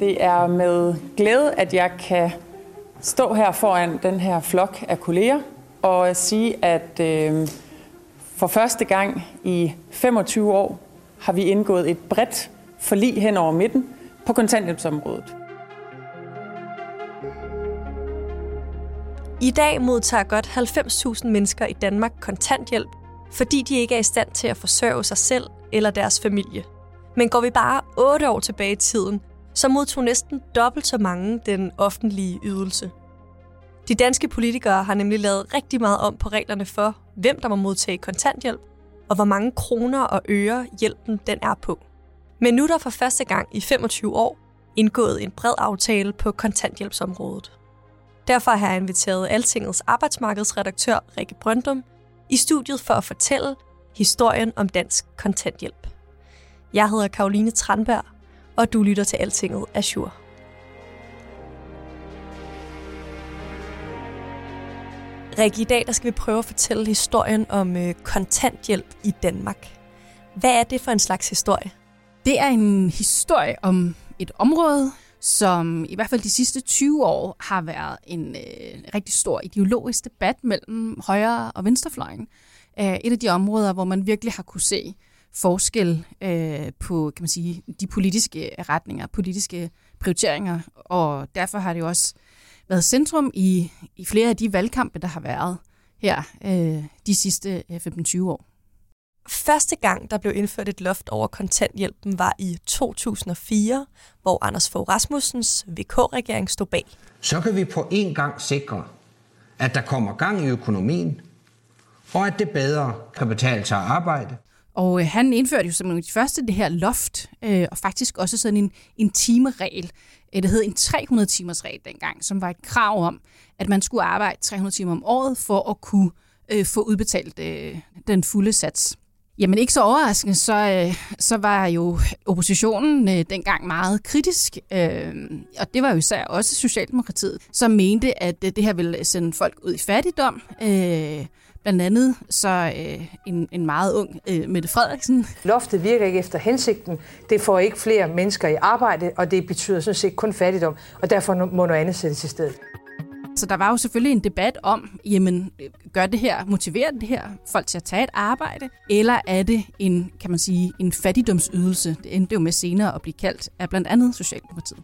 Det er med glæde, at jeg kan stå her foran den her flok af kolleger og sige, at øh, for første gang i 25 år har vi indgået et bredt forlig hen over midten på kontanthjælpsområdet. I dag modtager godt 90.000 mennesker i Danmark kontanthjælp, fordi de ikke er i stand til at forsørge sig selv eller deres familie. Men går vi bare 8 år tilbage i tiden, så modtog næsten dobbelt så mange den offentlige ydelse. De danske politikere har nemlig lavet rigtig meget om på reglerne for, hvem der må modtage kontanthjælp, og hvor mange kroner og øre hjælpen den er på. Men nu er der for første gang i 25 år indgået en bred aftale på kontanthjælpsområdet. Derfor har jeg inviteret Altingets arbejdsmarkedsredaktør Rikke Brøndum i studiet for at fortælle historien om dansk kontanthjælp. Jeg hedder Karoline Tranberg, og du lytter til Altinget Azure. Rikke, i dag der skal vi prøve at fortælle historien om øh, kontanthjælp i Danmark. Hvad er det for en slags historie? Det er en historie om et område, som i hvert fald de sidste 20 år har været en øh, rigtig stor ideologisk debat mellem højre- og venstrefløjen. Øh, et af de områder, hvor man virkelig har kunne se forskel øh, på kan man sige, de politiske retninger, politiske prioriteringer, og derfor har det jo også været centrum i, i flere af de valgkampe, der har været her øh, de sidste øh, 15-20 år. Første gang, der blev indført et loft over kontanthjælpen, var i 2004, hvor Anders Fogh Rasmussens VK-regering stod bag. Så kan vi på en gang sikre, at der kommer gang i økonomien, og at det bedre kan betale sig at arbejde. Og øh, han indførte jo som de første det her loft, øh, og faktisk også sådan en, en timeregel. Øh, det hed en 300-timers regel dengang, som var et krav om, at man skulle arbejde 300 timer om året for at kunne øh, få udbetalt øh, den fulde sats. Jamen ikke så overraskende, så, øh, så var jo oppositionen øh, dengang meget kritisk, øh, og det var jo især også Socialdemokratiet, som mente, at øh, det her ville sende folk ud i fattigdom. Øh, Blandt andet så øh, en, en meget ung øh, Mette Frederiksen. Loftet virker ikke efter hensigten. Det får ikke flere mennesker i arbejde, og det betyder sådan set kun fattigdom, og derfor må noget andet sættes i stedet. Så der var jo selvfølgelig en debat om, jamen, gør det her, motiverer det her folk til at tage et arbejde, eller er det en, kan man sige, en fattigdomsydelse? Det endte jo med senere at blive kaldt af blandt andet Socialdemokratiet.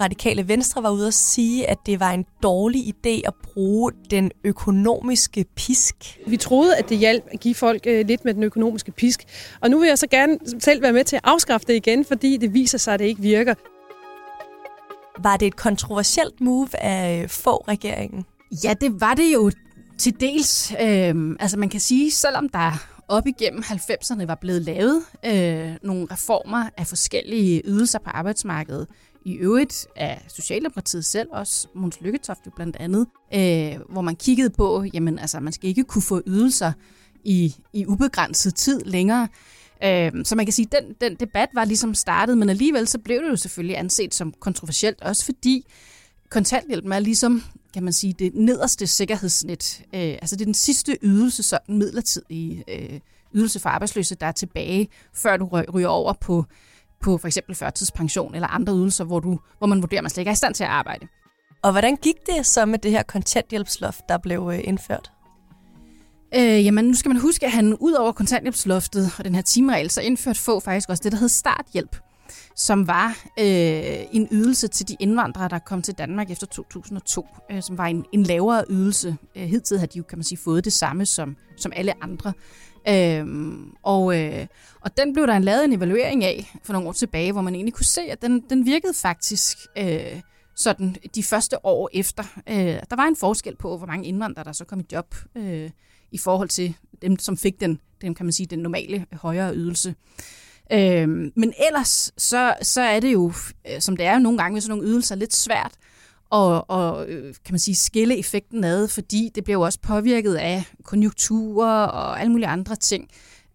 Radikale Venstre var ude at sige, at det var en dårlig idé at bruge den økonomiske pisk. Vi troede, at det hjalp at give folk øh, lidt med den økonomiske pisk. Og nu vil jeg så gerne selv være med til at afskaffe det igen, fordi det viser sig, at det ikke virker. Var det et kontroversielt move af få regeringen? Ja, det var det jo til dels. Øh, altså man kan sige, selvom der op igennem 90'erne var blevet lavet øh, nogle reformer af forskellige ydelser på arbejdsmarkedet, i øvrigt af Socialdemokratiet selv også, Måns Lykketoft jo blandt andet, øh, hvor man kiggede på, jamen altså, man skal ikke kunne få ydelser i, i ubegrænset tid længere. Øh, så man kan sige, at den, den debat var ligesom startet, men alligevel så blev det jo selvfølgelig anset som kontroversielt, også fordi kontanthjælpen er ligesom, kan man sige, det nederste sikkerhedsnet. Øh, altså det er den sidste ydelse, sådan midlertidige øh, ydelse for arbejdsløse, der er tilbage, før du ryger over på på for eksempel førtidspension eller andre ydelser, hvor, du, hvor man vurderer, at man slet ikke er i stand til at arbejde. Og hvordan gik det så med det her kontanthjælpsloft, der blev øh, indført? Øh, jamen, nu skal man huske, at han ud over kontanthjælpsloftet og den her timeregel, så indførte få faktisk også det, der hed starthjælp, som var øh, en ydelse til de indvandrere, der kom til Danmark efter 2002, øh, som var en, en lavere ydelse. Øh, hidtil havde de jo, kan man sige, fået det samme som, som alle andre. Øhm, og, øh, og den blev der en lavet en evaluering af for nogle år tilbage, hvor man egentlig kunne se, at den, den virkede faktisk øh, sådan de første år efter. Øh, der var en forskel på, hvor mange indvandrere, der så kom i job øh, i forhold til dem som fik den, den, kan man sige, den normale øh, højere ydelse. Øh, men ellers, så, så er det jo, øh, som det er jo nogle gange med sådan nogle ydelser, lidt svært og, og øh, kan man sige, skille effekten ad, fordi det bliver jo også påvirket af konjunkturer og alle mulige andre ting.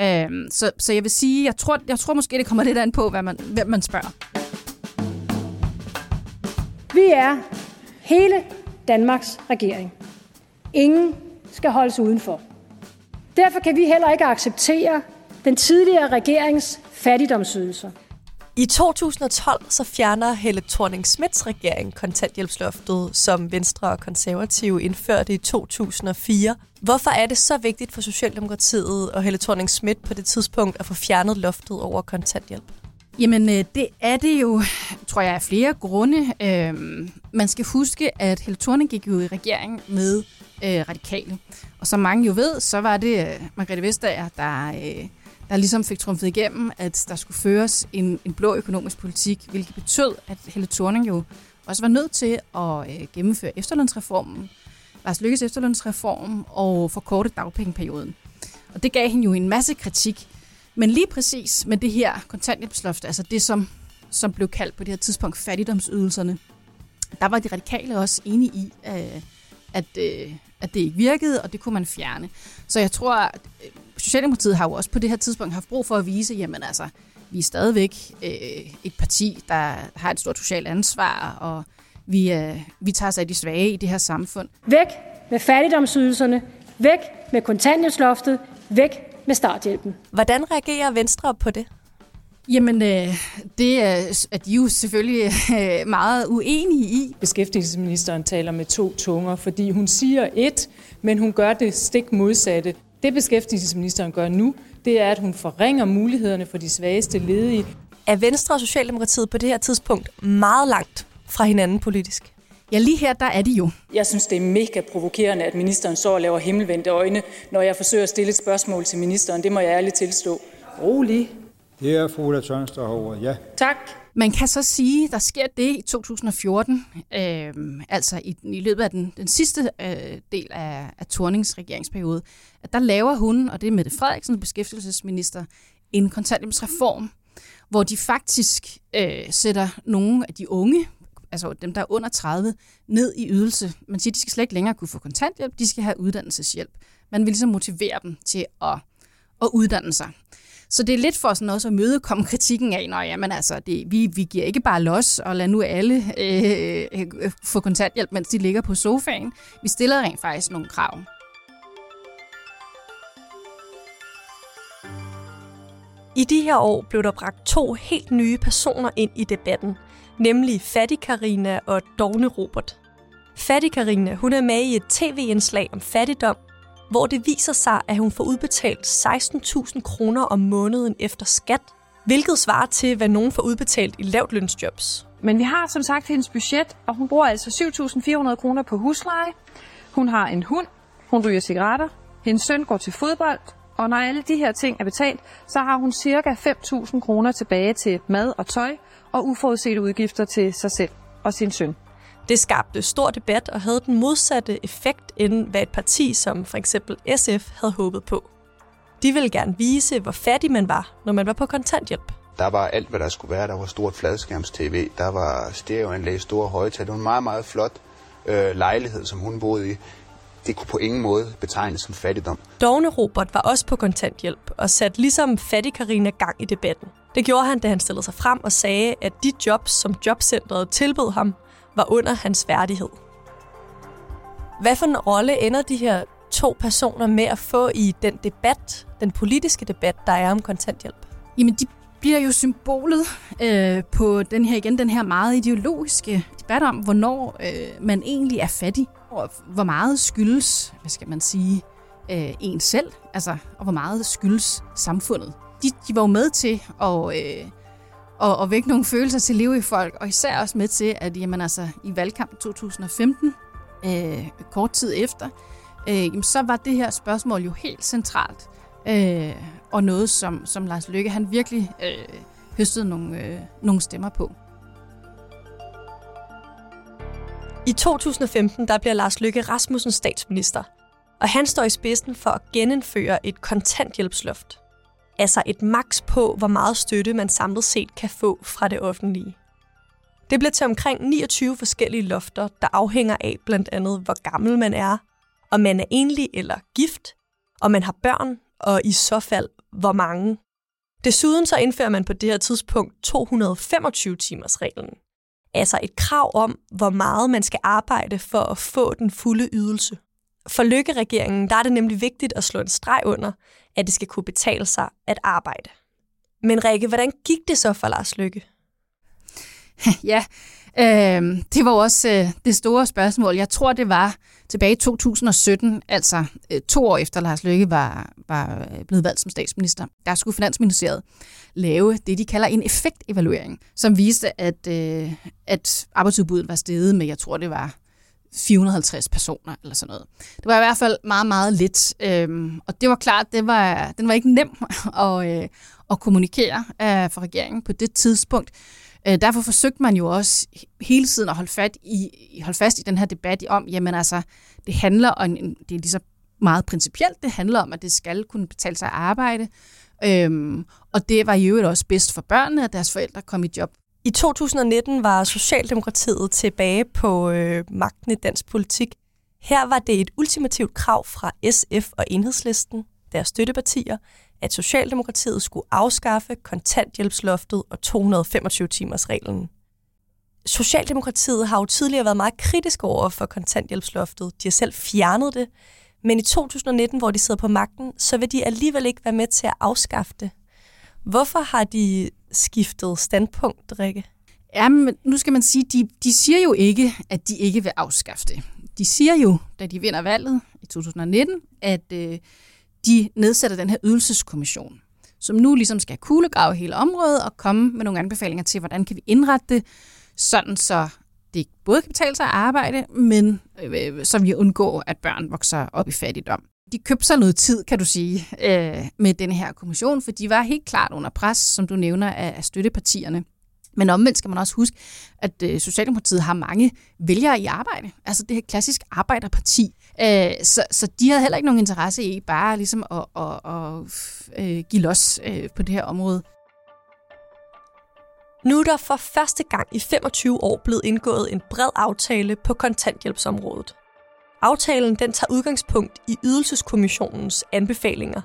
Øhm, så, så jeg vil sige, jeg tror, jeg tror måske, det kommer lidt an på, hvad man, hvem man spørger. Vi er hele Danmarks regering. Ingen skal holdes udenfor. Derfor kan vi heller ikke acceptere den tidligere regerings fattigdomsydelser. I 2012 så fjerner Helle thorning Smiths regering kontanthjælpsloftet, som Venstre og Konservative indførte i 2004. Hvorfor er det så vigtigt for Socialdemokratiet og Helle thorning Schmidt på det tidspunkt at få fjernet loftet over kontanthjælp? Jamen, øh, det er det jo, tror jeg, af flere grunde. Øhm, man skal huske, at Helle Thorning gik jo i regering med øh, radikale. Og som mange jo ved, så var det øh, Margrethe Vestager, der der ligesom fik trumfet igennem, at der skulle føres en, en blå økonomisk politik, hvilket betød, at Helle Thorning jo også var nødt til at øh, gennemføre efterlønsreformen, Lars Lykkes efterlønsreform og forkorte dagpengeperioden. Og det gav hende jo en masse kritik. Men lige præcis med det her kontanthjælpsloft, altså det, som, som blev kaldt på det her tidspunkt fattigdomsydelserne, der var de radikale også enige i, øh, at, øh, at det ikke virkede, og det kunne man fjerne. Så jeg tror, at øh, Socialdemokratiet har jo også på det her tidspunkt haft brug for at vise, jamen altså, vi er stadigvæk øh, et parti, der har et stort socialt ansvar, og vi, øh, vi tager sig af de svage i det her samfund. Væk med fattigdomsydelserne, væk med kontanthjælpsloftet, væk med starthjælpen. Hvordan reagerer Venstre på det? Jamen, øh, det er, at de jo selvfølgelig øh, meget uenige i. Beskæftigelsesministeren taler med to tunger, fordi hun siger et, men hun gør det stik modsatte. Det beskæftigelsesministeren gør nu, det er, at hun forringer mulighederne for de svageste ledige. Er Venstre og Socialdemokratiet på det her tidspunkt meget langt fra hinanden politisk? Ja, lige her, der er de jo. Jeg synes, det er mega provokerende, at ministeren så og laver himmelvendte øjne, når jeg forsøger at stille et spørgsmål til ministeren. Det må jeg ærligt tilstå. Rolig. Det er fru Ulla Tørnst, der har ordet. Ja. Tak. Man kan så sige, der sker det i 2014, øh, altså i, i løbet af den, den sidste øh, del af, af Tornings regeringsperiode, at der laver hun, og det er Mette Frederiksen, beskæftigelsesminister, en kontanthjælpsreform, hvor de faktisk øh, sætter nogle af de unge, altså dem, der er under 30, ned i ydelse. Man siger, at de skal slet ikke længere kunne få kontanthjælp, de skal have uddannelseshjælp. Man vil ligesom motivere dem til at, at uddanne sig. Så det er lidt for sådan også at møde komme kritikken af, når jamen altså, det, vi, vi giver ikke bare los og lader nu alle øh, øh, få kontanthjælp, mens de ligger på sofaen. Vi stiller rent faktisk nogle krav. I de her år blev der bragt to helt nye personer ind i debatten, nemlig Fattig Karina og Dogne Robert. Fattig Karina, hun er med i et tv-indslag om fattigdom, hvor det viser sig, at hun får udbetalt 16.000 kroner om måneden efter skat, hvilket svarer til, hvad nogen får udbetalt i lavt lønsjobs. Men vi har som sagt hendes budget, og hun bruger altså 7.400 kroner på husleje. Hun har en hund, hun ryger cigaretter, hendes søn går til fodbold, og når alle de her ting er betalt, så har hun cirka 5.000 kroner tilbage til mad og tøj og uforudsete udgifter til sig selv og sin søn. Det skabte stor debat og havde den modsatte effekt, end hvad et parti som for eksempel SF havde håbet på. De ville gerne vise, hvor fattig man var, når man var på kontanthjælp. Der var alt, hvad der skulle være. Der var stort fladskærms-tv, der var stereoanlæg, store højtaler. Det var en meget, meget flot øh, lejlighed, som hun boede i. Det kunne på ingen måde betegnes som fattigdom. Dogne Robert var også på kontanthjælp og satte ligesom fattig Karina gang i debatten. Det gjorde han, da han stillede sig frem og sagde, at de jobs, som jobcentret tilbød ham, var under hans værdighed. Hvad for en rolle ender de her to personer med at få i den debat, den politiske debat, der er om kontanthjælp? Jamen, de bliver jo symbolet øh, på den her igen den her meget ideologiske debat om, hvornår øh, man egentlig er fattig, og hvor meget skyldes, hvad skal man sige, øh, en selv, altså, og hvor meget skyldes samfundet. De, de var jo med til at øh, og, og vække nogle følelser til live i folk, og især også med til, at jamen, altså, i valgkamp 2015, øh, kort tid efter, øh, jamen, så var det her spørgsmål jo helt centralt, øh, og noget, som, som Lars Løkke han virkelig øh, høstede nogle, øh, nogle stemmer på. I 2015 der bliver Lars Løkke Rasmussen statsminister. Og han står i spidsen for at genindføre et kontanthjælpsloft. Altså et maks på, hvor meget støtte man samlet set kan få fra det offentlige. Det bliver til omkring 29 forskellige lofter, der afhænger af blandt andet, hvor gammel man er, om man er enlig eller gift, om man har børn, og i så fald, hvor mange. Desuden så indfører man på det her tidspunkt 225-timers reglen. Altså et krav om, hvor meget man skal arbejde for at få den fulde ydelse. For Lykke-regeringen der er det nemlig vigtigt at slå en streg under, at det skal kunne betale sig at arbejde. Men Rikke, hvordan gik det så for Lars Lykke? ja, øh, det var også øh, det store spørgsmål. Jeg tror, det var tilbage i 2017, altså øh, to år efter Lars Løkke var, var øh, blevet valgt som statsminister. Der skulle Finansministeriet lave det, de kalder en effektevaluering, som viste, at, øh, at arbejdsudbuddet var steget med, jeg tror, det var 450 personer eller sådan noget. Det var i hvert fald meget, meget lidt. Øhm, og det var klart, det var, den var ikke nem at, øh, at kommunikere øh, for regeringen på det tidspunkt. Øh, derfor forsøgte man jo også hele tiden at holde, fat i, holde fast i den her debat om, jamen altså, det handler om, det er ligesom så meget principielt, det handler om, at det skal kunne betale sig at arbejde. Øhm, og det var jo også bedst for børnene, at deres forældre kom i job. I 2019 var Socialdemokratiet tilbage på øh, magten i dansk politik. Her var det et ultimativt krav fra SF og Enhedslisten, deres støttepartier, at Socialdemokratiet skulle afskaffe kontanthjælpsloftet og 225-timers-reglen. Socialdemokratiet har jo tidligere været meget kritisk over for kontanthjælpsloftet. De har selv fjernet det, men i 2019, hvor de sidder på magten, så vil de alligevel ikke være med til at afskaffe det. Hvorfor har de skiftet standpunkt, Rikke? Jamen, nu skal man sige, de, de siger jo ikke, at de ikke vil afskaffe det. De siger jo, da de vinder valget i 2019, at øh, de nedsætter den her ydelseskommission, som nu ligesom skal kuglegrave hele området og komme med nogle anbefalinger til, hvordan kan vi indrette det, sådan så det både kan betale sig at arbejde, men øh, så vi undgår, at børn vokser op i fattigdom. De købte sig noget tid, kan du sige, øh, med den her kommission, for de var helt klart under pres, som du nævner, af, af støttepartierne. Men omvendt skal man også huske, at øh, Socialdemokratiet har mange vælgere i arbejde. Altså det her klassisk arbejderparti. Øh, så, så de havde heller ikke nogen interesse i bare ligesom at, at, at, at give los øh, på det her område. Nu er der for første gang i 25 år blevet indgået en bred aftale på kontanthjælpsområdet. Aftalen den tager udgangspunkt i Ydelseskommissionens anbefalinger.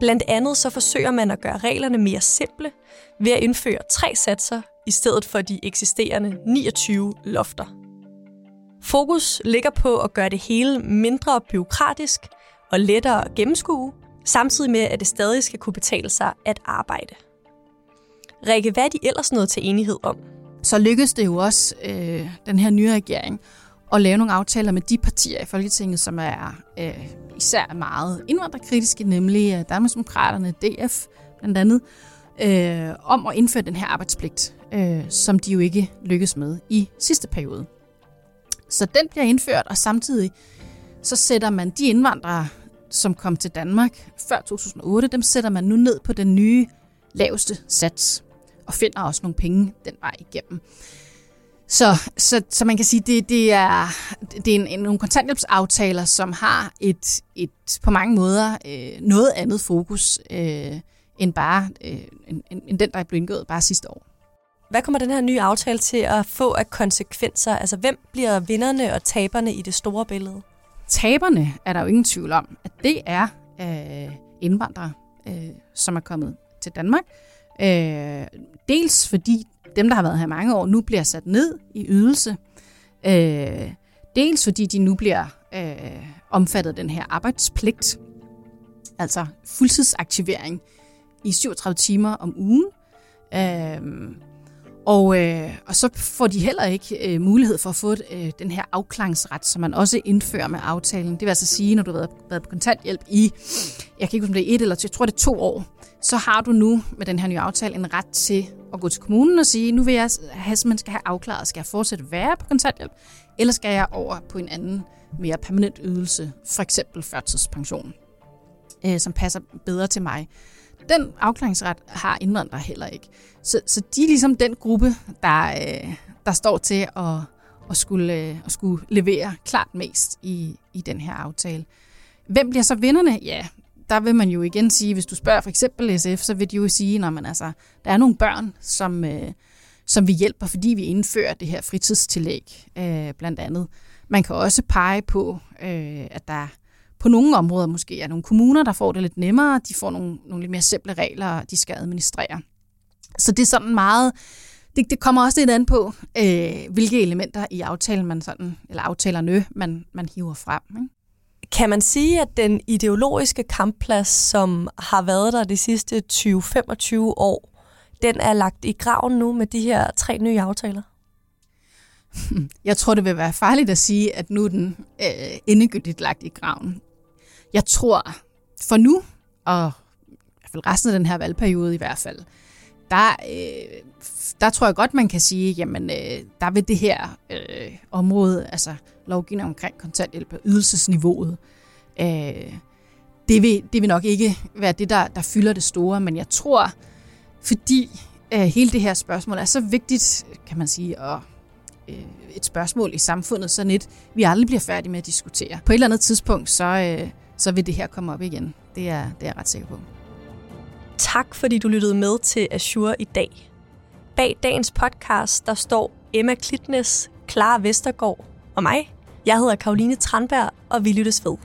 Blandt andet så forsøger man at gøre reglerne mere simple ved at indføre tre satser i stedet for de eksisterende 29 lofter. Fokus ligger på at gøre det hele mindre byråkratisk og lettere at gennemskue, samtidig med, at det stadig skal kunne betale sig at arbejde. Rikke, hvad er de ellers nået til enighed om? Så lykkedes det jo også øh, den her nye regering at lave nogle aftaler med de partier i Folketinget, som er øh, især meget indvandrerkritiske, nemlig øh, Danmarksdemokraterne, DF blandt andet, øh, om at indføre den her arbejdspligt, øh, som de jo ikke lykkedes med i sidste periode. Så den bliver indført, og samtidig så sætter man de indvandrere, som kom til Danmark før 2008, dem sætter man nu ned på den nye laveste sats, og finder også nogle penge den vej igennem. Så, så, så man kan sige, det, det er, det er en, en, nogle kontanthjælpsaftaler, som har et, et på mange måder øh, noget andet fokus øh, end bare øh, end, end den, der er blevet indgået bare sidste år. Hvad kommer den her nye aftale til at få af konsekvenser? Altså, hvem bliver vinderne og taberne i det store billede? Taberne er der jo ingen tvivl om, at det er øh, indvandrere, øh, som er kommet til Danmark. Øh, dels fordi dem, der har været her mange år, nu bliver sat ned i ydelse. Øh, dels fordi de nu bliver øh, omfattet af den her arbejdspligt, altså fuldtidsaktivering i 37 timer om ugen. Øh, og, øh, og så får de heller ikke øh, mulighed for at få øh, den her afklaringsret, som man også indfører med aftalen. Det vil altså sige, når du har været, været på kontanthjælp i, jeg kan ikke huske, om det er et eller to, jeg tror det er to år, så har du nu med den her nye aftale en ret til at gå til kommunen og sige, nu vil jeg have, man skal have afklaret, skal jeg fortsætte være på kontanthjælp, eller skal jeg over på en anden mere permanent ydelse, for eksempel førtidspension, øh, som passer bedre til mig. Den afklaringsret har indvandrere heller ikke. Så, så de er ligesom den gruppe, der, øh, der står til at, at, skulle, øh, at skulle levere klart mest i, i den her aftale. Hvem bliver så vinderne? Ja, der vil man jo igen sige, hvis du spørger for eksempel SF, så vil de jo sige, at altså, der er nogle børn, som, øh, som vi hjælper, fordi vi indfører det her fritidstillæg, øh, blandt andet. Man kan også pege på, øh, at der på nogle områder måske er nogle kommuner, der får det lidt nemmere. De får nogle, nogle lidt mere simple regler, de skal administrere. Så det er sådan meget... Det, det kommer også lidt an på, øh, hvilke elementer i aftalen man sådan, eller aftalerne man, man hiver frem. Ikke? Kan man sige, at den ideologiske kampplads, som har været der de sidste 20-25 år, den er lagt i graven nu med de her tre nye aftaler? Jeg tror, det vil være farligt at sige, at nu er den øh, endegyldigt lagt i graven. Jeg tror, for nu, og i hvert fald resten af den her valgperiode i hvert fald, der, øh, der tror jeg godt, man kan sige, jamen, øh, der vil det her øh, område, altså lovgivning omkring kontanthjælp og ydelsesniveauet, øh, det, vil, det vil nok ikke være det, der, der fylder det store, men jeg tror, fordi øh, hele det her spørgsmål er så vigtigt, kan man sige, og øh, et spørgsmål i samfundet, sådan et, vi aldrig bliver færdige med at diskutere. På et eller andet tidspunkt, så, øh, så vil det her komme op igen. Det er, det er jeg ret sikker på. Tak fordi du lyttede med til Azure i dag. Bag dagens podcast, der står Emma Klitnes, Clara Vestergaard og mig. Jeg hedder Karoline Tranberg, og vi lyttes ved.